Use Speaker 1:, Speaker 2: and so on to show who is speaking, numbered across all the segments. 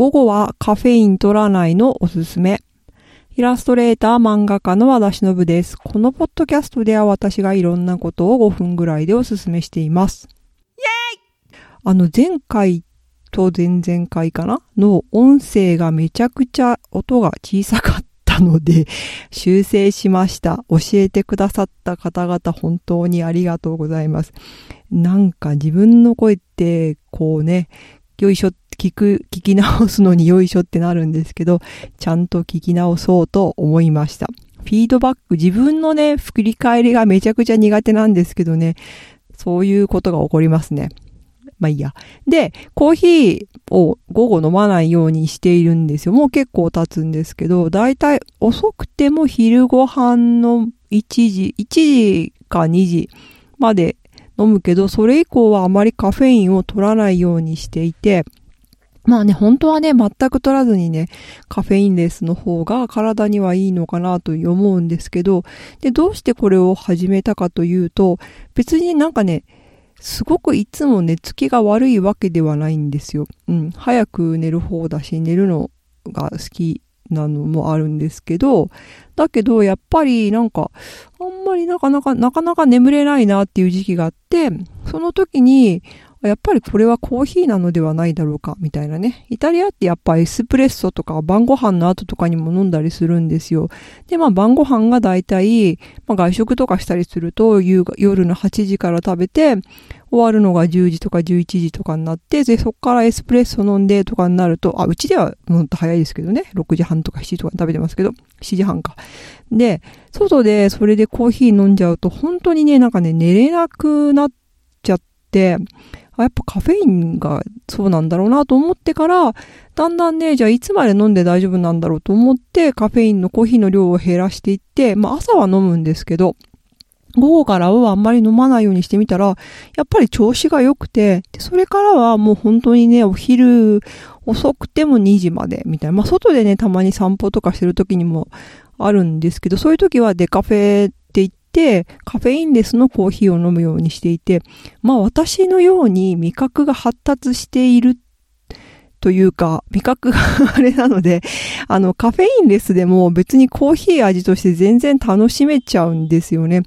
Speaker 1: 午後はカフェイン取らないのおすすめ。イラストレーター漫画家の和田忍です。このポッドキャストでは私がいろんなことを5分ぐらいでおすすめしています。イェーイあの前回と前々回かな？の音声がめちゃくちゃ音が小さかったので修正しました。教えてくださった方々本当にありがとうございます。なんか自分の声ってこうね、よいしょ聞く、聞き直すのによいしょってなるんですけど、ちゃんと聞き直そうと思いました。フィードバック、自分のね、振り返りがめちゃくちゃ苦手なんですけどね、そういうことが起こりますね。まあいいや。で、コーヒーを午後飲まないようにしているんですよ。もう結構経つんですけど、だいたい遅くても昼ご飯の1時、1時か2時まで飲むけど、それ以降はあまりカフェインを取らないようにしていて、まあね、本当はね、全く取らずにね、カフェインレスの方が体にはいいのかなと思うんですけど、で、どうしてこれを始めたかというと、別になんかね、すごくいつも寝つきが悪いわけではないんですよ。うん。早く寝る方だし、寝るのが好きなのもあるんですけど、だけどやっぱりなんか、あんまりなかなか、なかなか眠れないなっていう時期があって、その時に、やっぱりこれはコーヒーなのではないだろうか、みたいなね。イタリアってやっぱエスプレッソとか晩ご飯の後とかにも飲んだりするんですよ。で、まあ晩ご飯がだいたい、まあ外食とかしたりすると、夜の8時から食べて、終わるのが10時とか11時とかになって、で、そこからエスプレッソ飲んでとかになると、あ、うちではもっと早いですけどね。6時半とか7時とかに食べてますけど、7時半か。で、外でそれでコーヒー飲んじゃうと、本当にね、なんかね、寝れなくなっちゃって、あやっぱカフェインがそうなんだろうなと思ってから、だんだんね、じゃあいつまで飲んで大丈夫なんだろうと思って、カフェインのコーヒーの量を減らしていって、まあ朝は飲むんですけど、午後からはあんまり飲まないようにしてみたら、やっぱり調子が良くて、でそれからはもう本当にね、お昼遅くても2時までみたいな。まあ外でね、たまに散歩とかしてる時にもあるんですけど、そういう時はデカフェカフェインレスのコーヒーを飲むようにしていて、まあ私のように味覚が発達しているというか、味覚が あれなので、あの、カフェインレスでも別にコーヒー味として全然楽しめちゃうんですよね。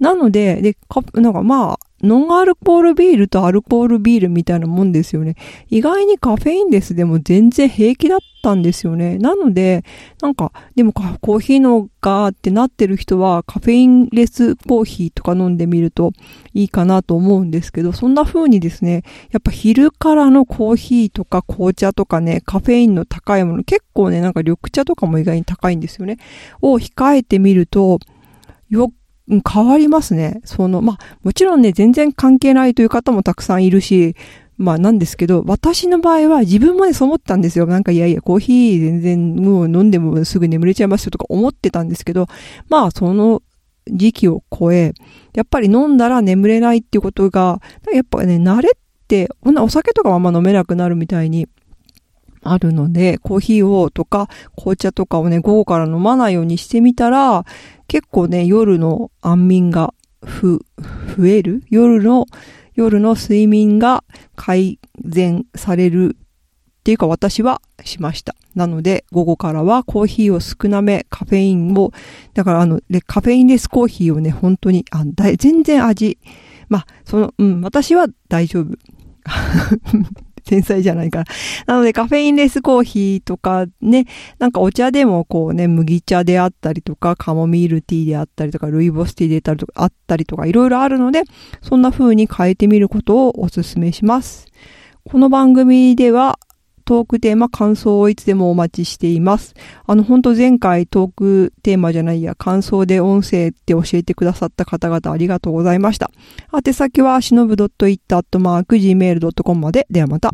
Speaker 1: なので、で、かなんかまあ、ノンアルコールビールとアルコールビールみたいなもんですよね。意外にカフェインレスでも全然平気だったんですよね。なので、なんか、でもコーヒーのがーってなってる人はカフェインレスコーヒーとか飲んでみるといいかなと思うんですけど、そんな風にですね、やっぱ昼からのコーヒーとか紅茶とかね、カフェインの高いもの、結構ね、なんか緑茶とかも意外に高いんですよね。を控えてみると、よ変わりますね。その、まあ、もちろんね、全然関係ないという方もたくさんいるし、まあなんですけど、私の場合は自分もね、そう思ったんですよ。なんかいやいや、コーヒー全然もう飲んでもすぐ眠れちゃいますよとか思ってたんですけど、まあその時期を超え、やっぱり飲んだら眠れないっていうことが、やっぱね、慣れって、こんなお酒とかはあんま飲めなくなるみたいに、あるので、コーヒーをとか紅茶とかをね、午後から飲まないようにしてみたら、結構ね、夜の安眠がふ、増える？夜の、夜の睡眠が改善されるっていうか私はしました。なので、午後からはコーヒーを少なめ、カフェインを、だからあの、カフェインレスコーヒーをね、本当に、あ全然味、まあ、その、うん、私は大丈夫。天才じゃないから。なのでカフェインレスコーヒーとかね、なんかお茶でもこうね、麦茶であったりとか、カモミールティーであったりとか、ルイボスティーであったりとか、いろいろあるので、そんな風に変えてみることをお勧めします。この番組では、トークテーマ、感想をいつでもお待ちしています。あの、本当前回トークテーマじゃないや、感想で音声って教えてくださった方々ありがとうございました。宛先は、しのぶ .it.gmail.com まで。ではまた。